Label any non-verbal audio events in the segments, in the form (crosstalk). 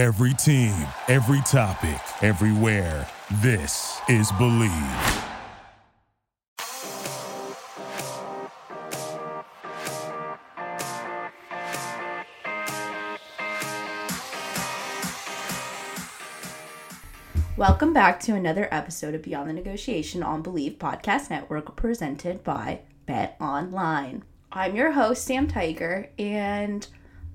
Every team, every topic, everywhere. This is Bleav. Welcome back to another episode of Beyond the Negotiation on Bleav Podcast Network presented by Bet Online. I'm your host, Sam Tiger, and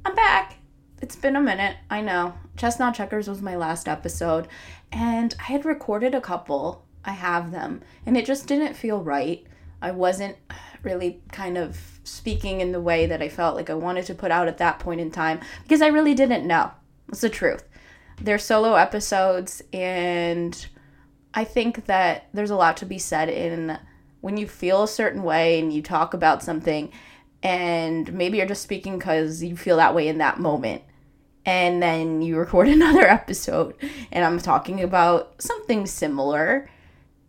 I'm back. It's been a minute, I know. Chess Not Checkers was my last episode, and I had recorded a couple. I have them, and it just didn't feel right. I wasn't really kind of speaking in the way that I felt like I wanted to put out at that point in time because I really didn't know. It's the truth they're solo episodes and I think that there's a lot to be said in when you feel a certain way and you talk about something and maybe you're just speaking cuz you feel that way in that moment and then you record (laughs) another episode and I'm talking about something similar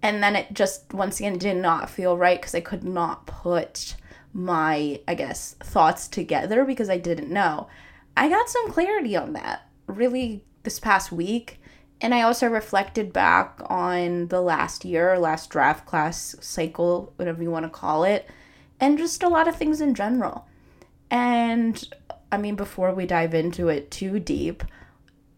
and then it just once again did not feel right cuz I could not put my I guess thoughts together because I didn't know. I got some clarity on that really this past week. And I also reflected back on the last year, last draft class cycle, whatever you want to call it, and just a lot of things in general. And I mean, before we dive into it too deep,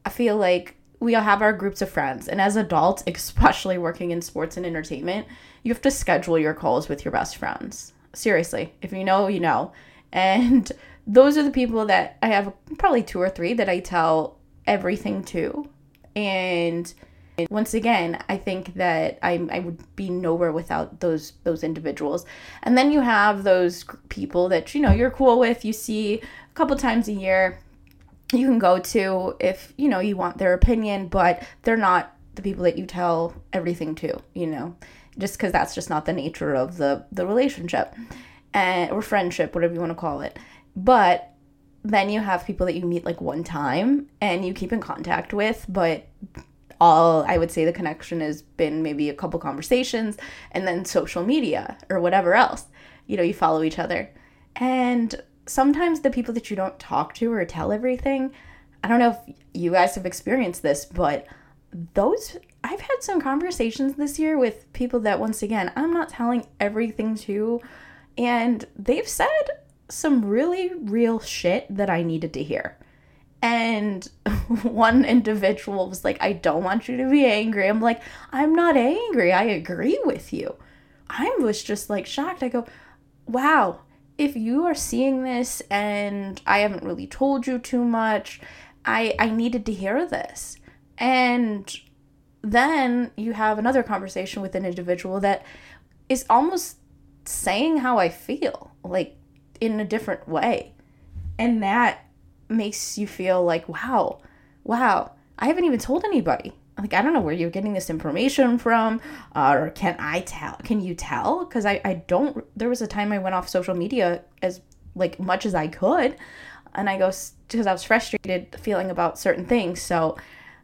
I feel like we all have our groups of friends. And as adults, (laughs) especially working in sports and entertainment, you have to schedule your calls with your best friends. Seriously, if you know, you know. And (laughs) those are the people that I have probably two or three that I tell everything to. And once again, I think that I, I would be nowhere without those those individuals. And then you have those people that you know you're cool with, you see a couple times a year. You can go to if you know you want their opinion, but they're not the people that you tell everything to. You know, just because that's just not the nature of the the relationship and or friendship, whatever you want to call it. But then you have people that you meet like one time and you keep in contact with, but all I would say the connection has been maybe a couple conversations and then social media or whatever else. You know, you follow each other. And sometimes the people that you don't talk to or tell everything, I don't know if you guys have experienced this, but those I've had some conversations this year with people that once again, I'm not telling everything to and they've said some really real shit that I needed to hear. And (laughs) one individual was like, I don't want you to be angry. I'm like, I'm not angry. I agree with you. I was just like shocked. I go, wow, if you are seeing this and I haven't really told you too much, I, I needed to hear this. And then you have another conversation with an individual that is almost saying how I feel. Like, in a different way. And that makes you feel like, wow, wow, I haven't even told anybody. Like, I don't know where you're getting this information from, uh, or can I tell? Can you tell? Because I, I don't, there was a time I went off social media as like much as I could. And I go, because I was frustrated feeling about certain things. So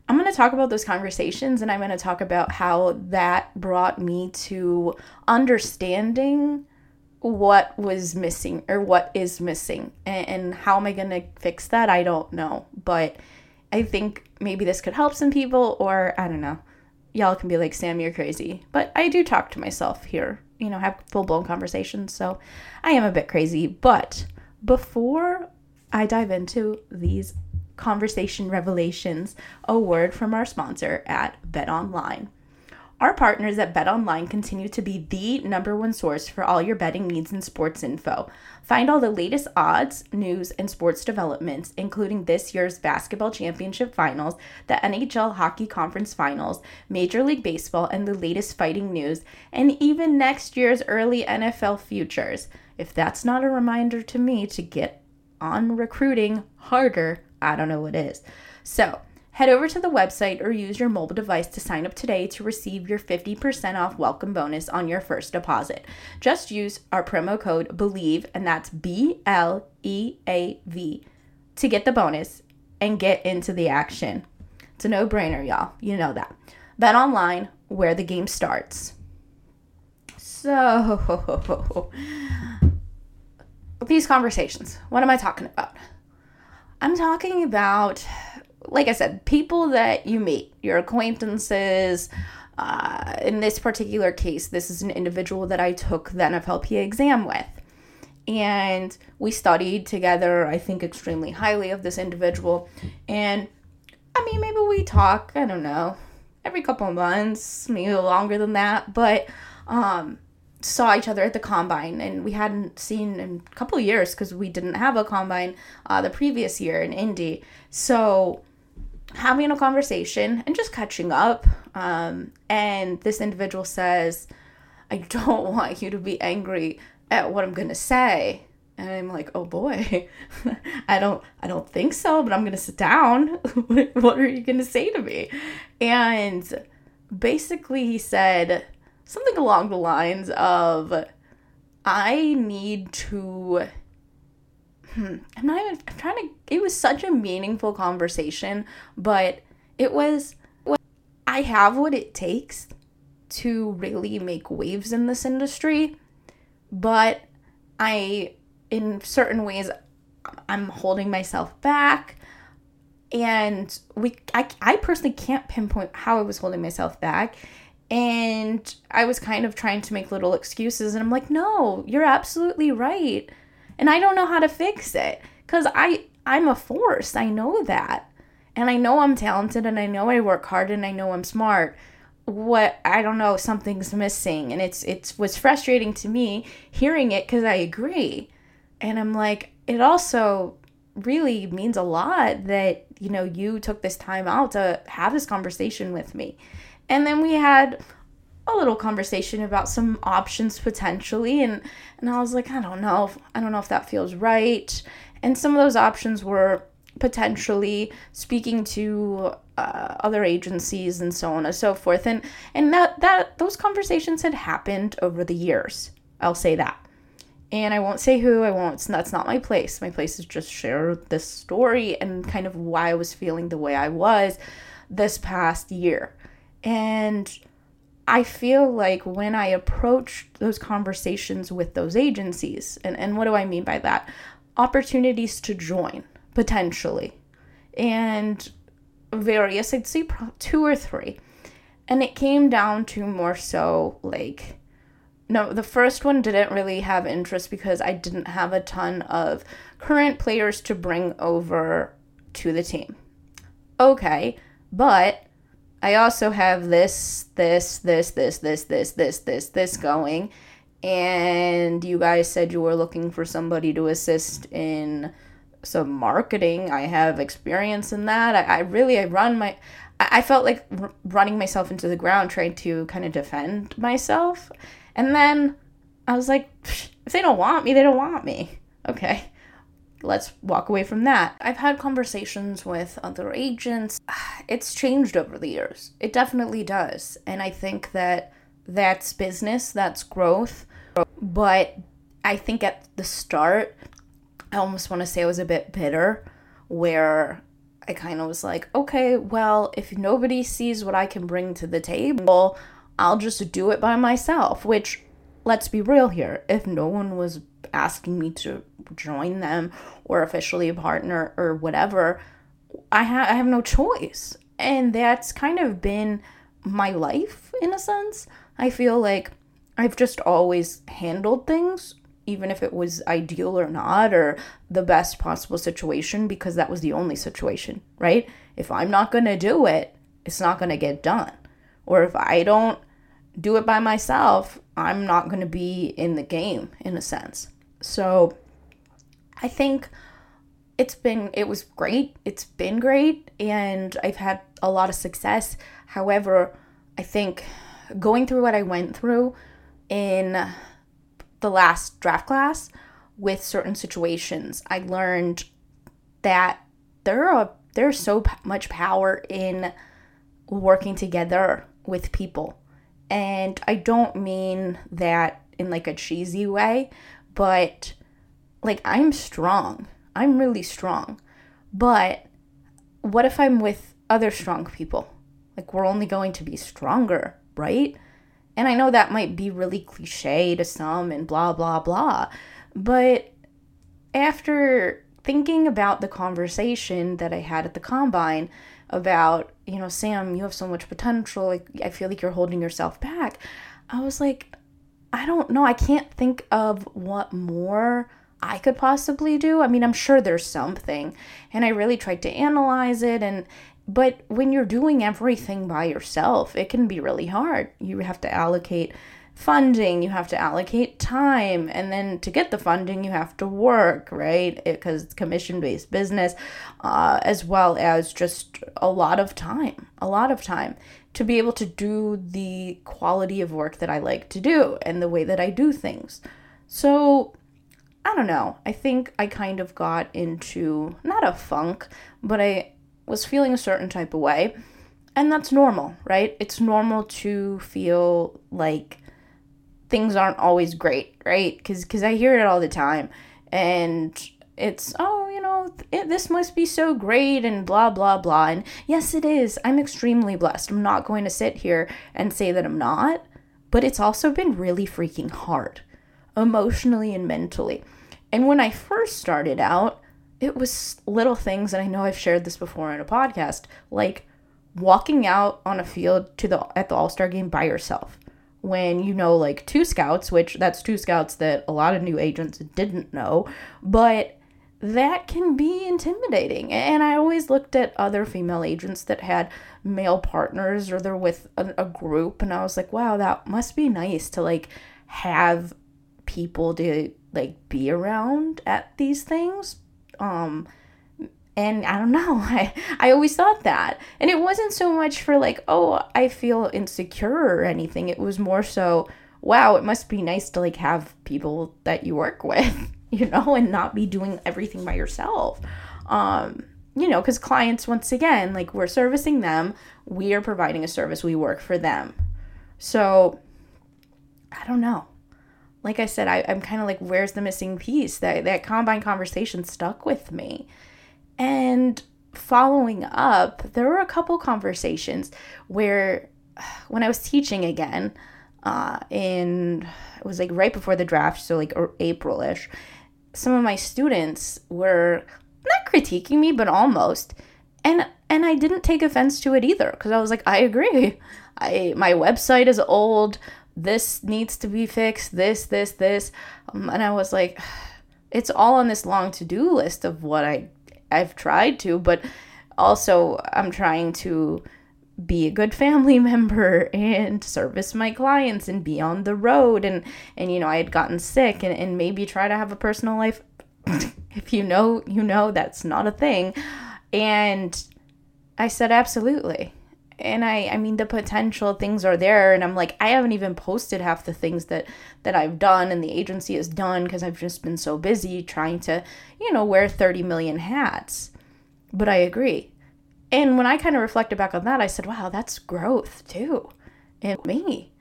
I'm going to talk about those conversations and I'm going to talk about how that brought me to understanding what was missing or what is missing and, and how am i going to fix that? I don't know but i think maybe this could help some people or i don't know. Y'all can be like sam you're crazy but i do talk to myself here you know have full-blown conversations so i am a bit crazy but before i dive into these conversation revelations a word from our sponsor at bet online our partners at BetOnline continue to be the number one source for all your betting needs and sports info. Find all the latest odds, news, and sports developments, including this year's basketball championship finals, the NHL hockey conference finals, Major League Baseball, and the latest fighting news, and even next year's early NFL futures. If that's not a reminder to me to get on recruiting harder, I don't know what is. So, Head over to the website or use your mobile device to sign up today to receive your 50% off welcome bonus on your first deposit. Just use our promo code BLEAV, and that's B L E A V, to get the bonus and get into the action. It's a no brainer, y'all. You know that. Bet online, where the game starts. So, (laughs) these conversations, what am I talking about? I'm talking about like I said, people that you meet, your acquaintances. Uh, in this particular case, this is an individual that I took the NFLPA exam with. And we studied together, I think, extremely highly of this individual. And I mean, maybe we talk, I don't know, every couple of months, maybe longer than that. But um, saw each other at the combine and we hadn't seen in a couple of years because we didn't have a combine uh, the previous year in indy so having a conversation and just catching up. Um, and this individual says i don't (laughs) want you to be angry at what i'm to say. And i'm like oh boy. (laughs) I don't i don't think so but i'm to sit down. (laughs) What are you to say to me? And basically he said something along the lines of I need to hmm, I'm not even I'm trying to it was such a meaningful conversation, but it was I have what it takes to really make waves in this industry, but I in certain ways I'm holding myself back and we I, I personally can't pinpoint how I was holding myself back and I was kind of trying to make little excuses. And I'm like, no, you're absolutely right. And I don't know how to fix it because I, I'm a force. I know that. And I know I'm talented and I know I work hard and I know I'm smart. What I don't know, something's missing. And it's it's was frustrating to me hearing it because I agree. And I'm like, it also really means a lot that, you know, you took this time out to have this conversation with me and then we had a little conversation about some options potentially and and I was like, I don't know. I don't know if that feels right. And some of those options were potentially speaking to uh, other agencies and so on and so forth and and that that those conversations had happened over the years i'll say that and i won't say who i won't that's not my place my place is just share this story and kind of why i was feeling the way i was this past year and I feel like when I approach those conversations with those agencies, and, and what do I mean by that? Opportunities to join, potentially, and various, I'd say two or three. And it came down to more so like, no, the first one didn't really have interest because I didn't have a ton of current players to bring over to the team. Okay, but I also have this, this, this, this, this, this, this, this, this going. And you guys said you were looking for somebody to assist in some marketing. I have experience in that. I, I really, I run my, I felt like r- running myself into the ground trying to kind of defend myself. And then I was like, if they don't want me, they don't want me. Okay let's walk away from that. I've had conversations with other agents. (sighs) It's changed over the years. It definitely does. And I think that that's business, that's growth. But I think at the start, I almost want to say I was a bit bitter, where I kind of was like, okay, well, if nobody sees what I can bring to the table, I'll just do it by myself. Which, let's be real here, if no one was asking me to join them or officially a partner or whatever, I, ha- I have no choice. And that's kind of been my life in a sense. I feel like I've just always handled things, even if it was ideal or not, or the best possible situation, because that was the only situation, right? If I'm not going to do it, it's not going to get done. Or if I don't do it by myself, I'm not going to be in the game in a sense. So I think it's been it was great. It's been great and I've had a lot of success. However, I think going through what I went through in the last draft class with certain situations, I learned that there are there's so much power in working together with people. And I don't mean that in like a cheesy way, but like I'm strong. I'm really strong. But what if I'm with other strong people? Like we're only going to be stronger, right? And I know that might be really cliche to some and blah blah blah. But after thinking about the conversation that I had at the combine about, you know, Sam, you have so much potential. Like, I feel like you're holding yourself back. I was like, I don't know. I can't think of what more I could possibly do. I mean, I'm sure there's something. And I really tried to analyze it and but when you're doing everything by yourself, it can be really hard. You have to allocate funding, you have to allocate time, and then to get the funding, you have to work, right? Because it, it's commission based business, uh, as well as just a lot of time, a lot of time to be able to do the quality of work that I like to do and the way that I do things. So, I don't know. I think I kind of got into not a funk, but I was feeling a certain type of way. And that's normal, right? It's normal to feel like things aren't always great, right? Because cause I hear it all the time. And it's, oh, you know, it, this must be so great and blah, blah, blah. And yes, it is. I'm extremely blessed. I'm not going to sit here and say that I'm not. But it's also been really freaking hard, emotionally and mentally. And when I first started out, it was little things, and I know I've shared this before in a podcast, like walking out on a field to the at the All Star game by yourself when you know like two scouts, which that's two scouts that a lot of new agents didn't know, but that can be intimidating. And I always looked at other female agents that had male partners or they're with a, a group, and I was like, wow, that must be nice to like have people to like be around at these things. Um, and I don't (laughs) know, I, I always thought that. And it wasn't so much for like, oh, I feel insecure or anything. It was more so, wow, it must be nice to like have people that you work (laughs) with, (laughs) you know, and not be doing everything by yourself. Um, you know, because clients, once again, like we're servicing them, we are providing a service, we work for them. So I don't know. Like I said, I, I'm kind of like, where's the missing piece? That that combine conversation stuck with me. And following up, there were a couple conversations where (sighs) when I was teaching again, uh, in it was like right before the draft, so like April-ish, some of my students were not critiquing me, but almost. And and I didn't take offense to it either because I was like, I agree. I my website is old. This needs to be fixed. This, this, this, um, and I was like, (sighs) it's all on this long to do list of what I I've tried to, but also I'm trying to be a good family (laughs) member and service my clients and be on the road. And and you know I had gotten sick and, and maybe try to have a personal life. (laughs) If you know you know that's not a thing. And I said absolutely. And I I mean the potential things are there. And I'm like I haven't even posted half the things that that I've done and the agency has done because I've just been so busy trying to you know wear 30 million hats. But I agree and when I kind of reflected back on that I said wow that's growth too in me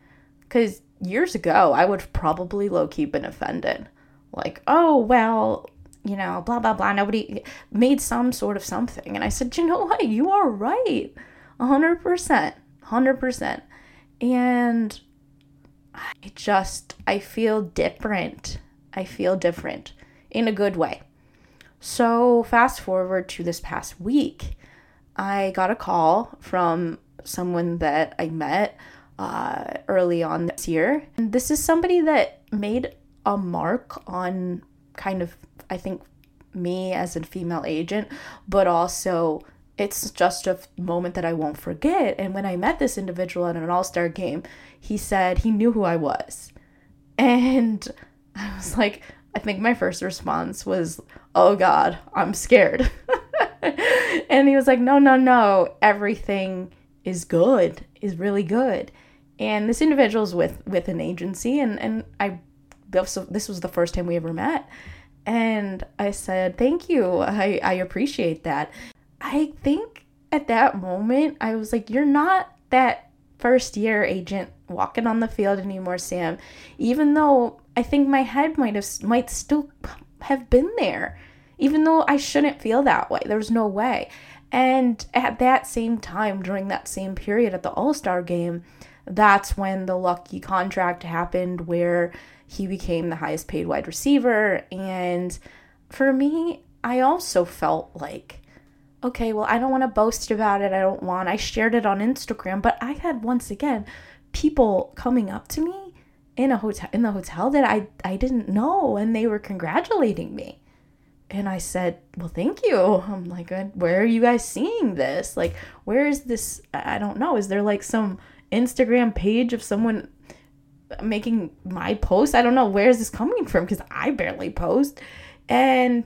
because years ago I would have probably low key been offended like oh well you know blah blah blah nobody made some sort of something and I said you know what you are right 100%. 100%. And I just, I feel different. I feel different in a good way. So, fast forward to this past week, I got a call from someone that I met uh, early on this year. And this is somebody that made a mark on kind of, I think, me as a female agent, but also it's just a moment that I won't forget. And when I met this individual at an all star game, he said he knew who I was. And (laughs) I was like, I think my first response was, Oh God, I'm scared. (laughs) (laughs) and he was like, No, no, no, everything is good, is really good. And this individual's with with an agency, and and I this was the first time we ever met. And I said, Thank you. I, I appreciate that. I think at that moment, I was like, you're not that first year agent walking on the field anymore, Sam. Even though I think my head might have might still have been there, even though I shouldn't feel that way. There's no way. And at that same time, during that same period at the All Star game, that's when the lucky contract happened where he became the highest paid wide receiver. And for me, I also felt like, okay, well, I don't want to boast about it. I don't want, I shared it on Instagram, but I had once again people coming up to me in a hotel in the hotel that I I didn't know and they were congratulating me. And I said, "Well, thank you." I'm like, "Where are you guys seeing this? Like, where is this? I don't know. Is there like some Instagram page of someone making my post? I don't know. Where is this coming from because I barely post." And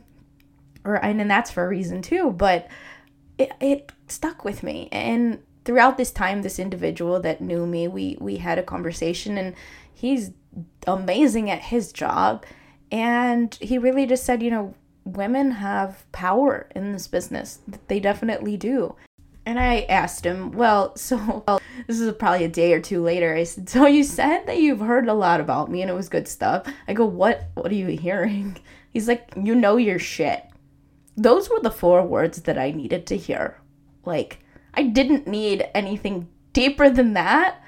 or and, and that's for a reason too, but it it stuck with me. And throughout this time this individual that knew me, we we had a conversation and he's amazing at his job and he really just said, you know, women have power in this business. They definitely do. And I asked him, well, so well, this is probably a day or two later. I said, so you said that you've heard a lot about me and it was good stuff. I go, what? What are you hearing? (laughs) He's like, you know your shit. Those were the four words that I needed to hear. Like, I didn't need anything deeper than that.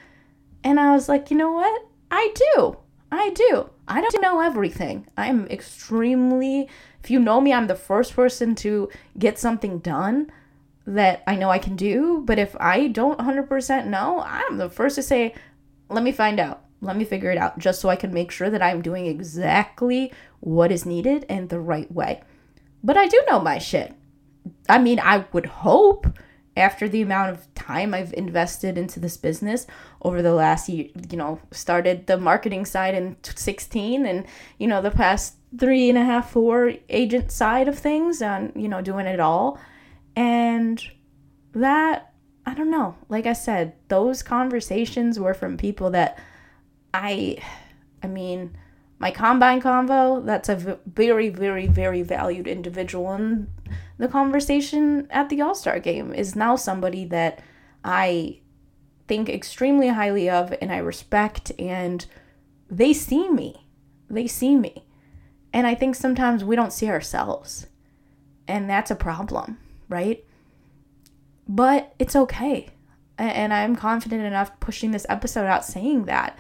And I was like, you know what? I do. I do. I don't know everything. I'm extremely, if you know me, I'm the first person to get something done that I know I can do. But if I don't 100% know, I'm the first to say, let me find out. Let me figure it out just so I can make sure that I'm doing exactly what is needed and the right way. But I do know my shit. I mean, I would hope after the amount of time I've invested into this business over the last year, you know, started the marketing side in 16 and, you know, the past three and a half, four agent side of things and, you know, doing it all. And that, I don't know, like I said, those conversations were from people that I, I mean, my combine convo, that's a very, very, very valued individual. And the conversation at the All Star game is now somebody that I think extremely highly of and I respect, and they see me. They see me. And I think sometimes we don't see ourselves. And that's a problem, right? But it's okay. And I'm confident enough pushing this episode out saying that.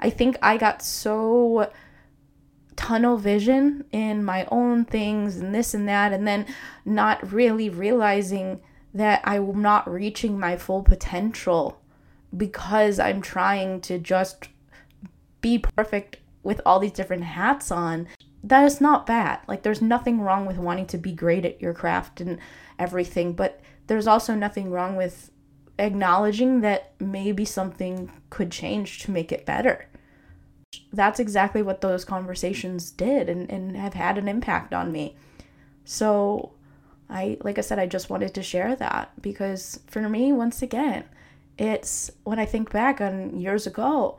I think I got so tunnel vision in my own things and this and that, and then not really realizing that I'm not reaching my full potential because I'm trying to just be perfect with all these different hats on. That is not bad. Like, there's nothing wrong with wanting to be great at your craft and everything, but there's also nothing wrong with acknowledging that maybe something could change to make it better that's exactly what those conversations did and, and have had an impact on me. So I like I said, I just wanted to share that because for me, once again, it's when I think back on years ago,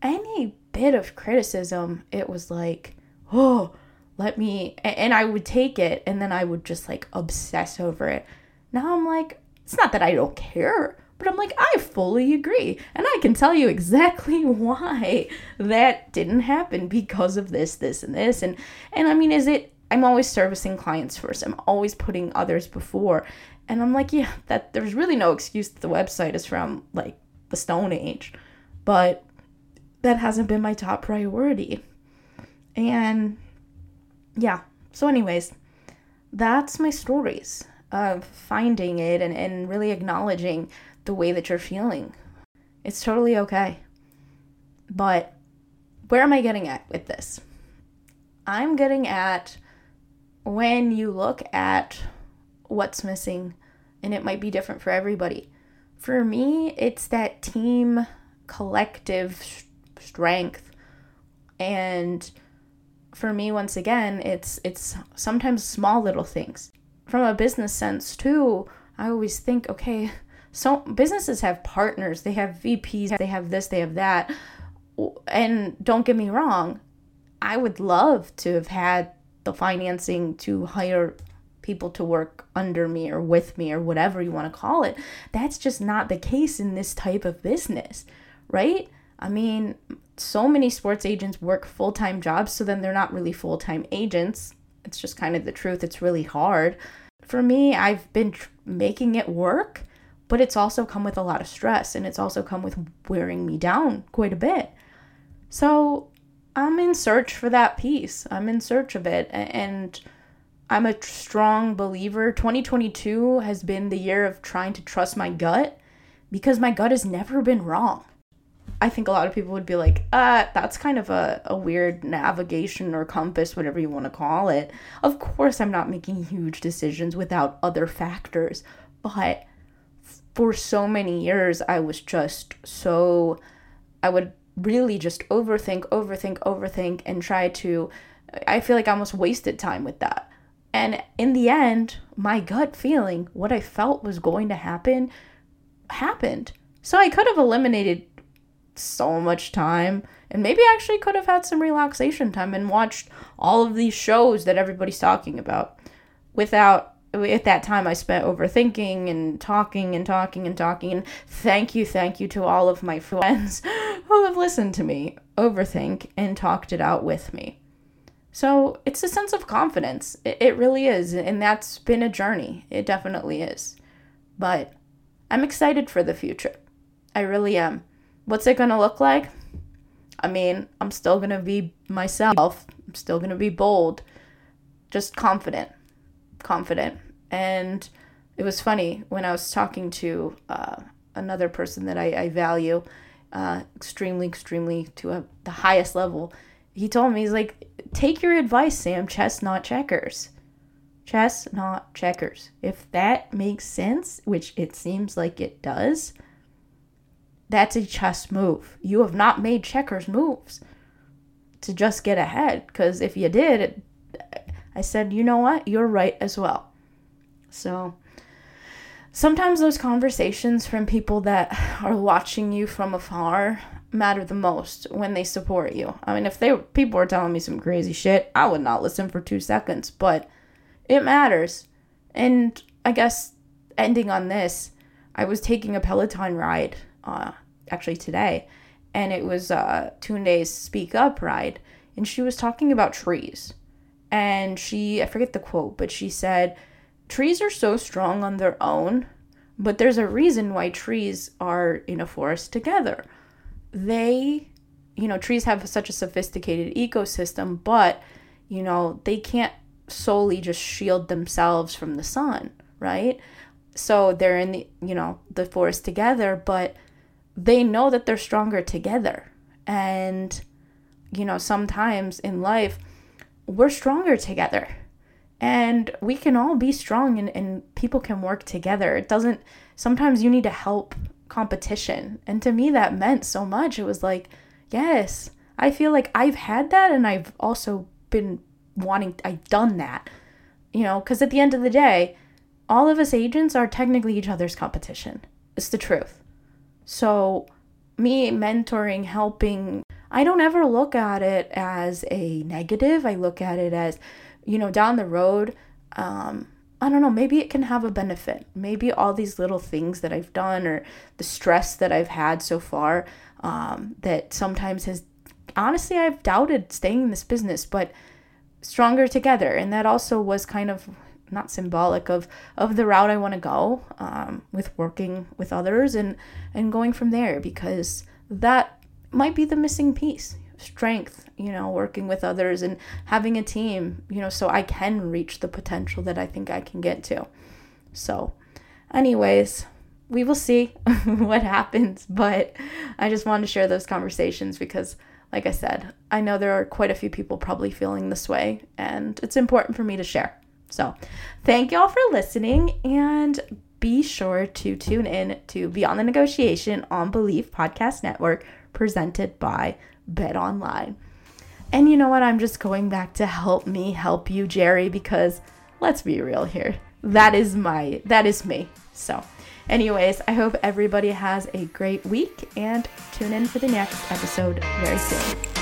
any bit of criticism, it was like, oh, let me and I would take it and then I would just like obsess over it. Now I'm like, it's not that I don't care. But I'm like, I fully agree. And I can tell you exactly (laughs) why that didn't happen because of this, this, and this. And and I mean, is it I'm always servicing clients first. I'm always putting others before. And I'm like, yeah, that there's really no excuse that the website is from like the Stone Age. But that hasn't been my top priority. And yeah. So anyways, that's my stories of finding it and, and really acknowledging the way that you're feeling. It's totally okay. But where am I getting at with this? I'm getting at when you look at what's missing, and it might be different for everybody. For me, it's that team collective strength. And for me once again, it's it's sometimes small little things. From a business sense too, I always think, okay, so businesses have partners, they have VPs, they have this, they have that. And don't get me wrong, I would love to have had the financing to hire people to work under me or with me or whatever you want to call it. That's just not the case in this type of business, right? I mean, so many sports agents work full time jobs, so then they're not really full time agents. It's just kind of the truth. It's really hard. For me, I've been tr- making it work but it's also come with a lot of stress and it's also come with wearing me down quite a bit. So I'm in search for that peace. I'm in search of it and I'm a strong believer. 2022 has been the year of trying to trust my gut because my gut has never been wrong. I think a lot of people would be like, uh, that's kind of a, a weird navigation or compass, whatever you want to call it. Of course, I'm not making huge decisions without other factors, but for so many years, I was just so, I would really just overthink, overthink, overthink, and try to, I feel like I almost wasted time with that. And in the end, my gut feeling, what I felt was going to happen, happened. So I could have eliminated so much time and maybe actually could have had some relaxation time and watched all of these shows that everybody's talking about without at that time I spent overthinking and talking and talking and talking and thank you thank you to all of my friends who have listened to me overthink and talked it out with me. So, it's a sense of confidence. It, it really is and that's been a journey. It definitely is. But I'm excited for the future. I really am. What's it gonna look like? I mean, I'm still gonna be myself. I'm still gonna be bold, just confident, confident. And it was funny when I was talking to uh, another person that I, I value uh, extremely, extremely to a, the highest level. He told me, he's like, take your advice, Sam. Chess, not checkers. Chess, not checkers. If that makes sense, which it seems like it does, that's a chess move. You have not made checkers moves to just get ahead. Because if you did, it, I said, you know what? You're right as well. So sometimes those conversations from people that are watching you from afar matter the most when they support you. I mean, if they people were telling me some crazy shit, I would not listen for 2 seconds, but it matters. And I guess ending on this, I was taking a Peloton ride uh, actually today, and it was uh, Tunde's Speak Up ride, and she was talking about trees. And she, I forget the quote, but she said, Trees are so strong on their own, but there's a reason why trees are in a forest together. They, you know, trees have such a sophisticated ecosystem, but, you know, they can't solely just shield themselves from the sun, right? So they're in the, you know, the forest together, but they know that they're stronger together. And, you know, sometimes in life, we're stronger together. And we can all be strong and, and people can work together. It doesn't, sometimes you need to help competition. And to me, that meant so much. It was like, yes, I feel like I've had that and I've also been wanting, I've done that, you know, because at the end of the day, all of us agents are technically each other's competition. It's the truth. So, me mentoring, helping, I don't ever look at it as a negative. I look at it as, you know, down the road, um, I don't know, maybe it can have a benefit. Maybe all these little things that I've done or the stress that I've had so far um, that sometimes has, honestly, I've doubted staying in this business, but stronger together. And that also was kind of not symbolic of of the route I want to go um, with working with others and and going from there because that might be the missing piece strength you know working with others and having a team you know so I can reach the potential that I think I can get to so anyways we will see (laughs) what happens but I just wanted to share those conversations because like I said, I know there are quite a few people probably feeling this way, and it's important for me to share. So, thank y'all for listening and be sure to tune in to Beyond the Negotiation on Bleav Podcast Network presented by Bet Online. And you know what? I'm just going back to help me help you, Jerry, because let's be real here. That is my that is me. So, anyways, I hope everybody has a great week and tune in for the next episode very soon.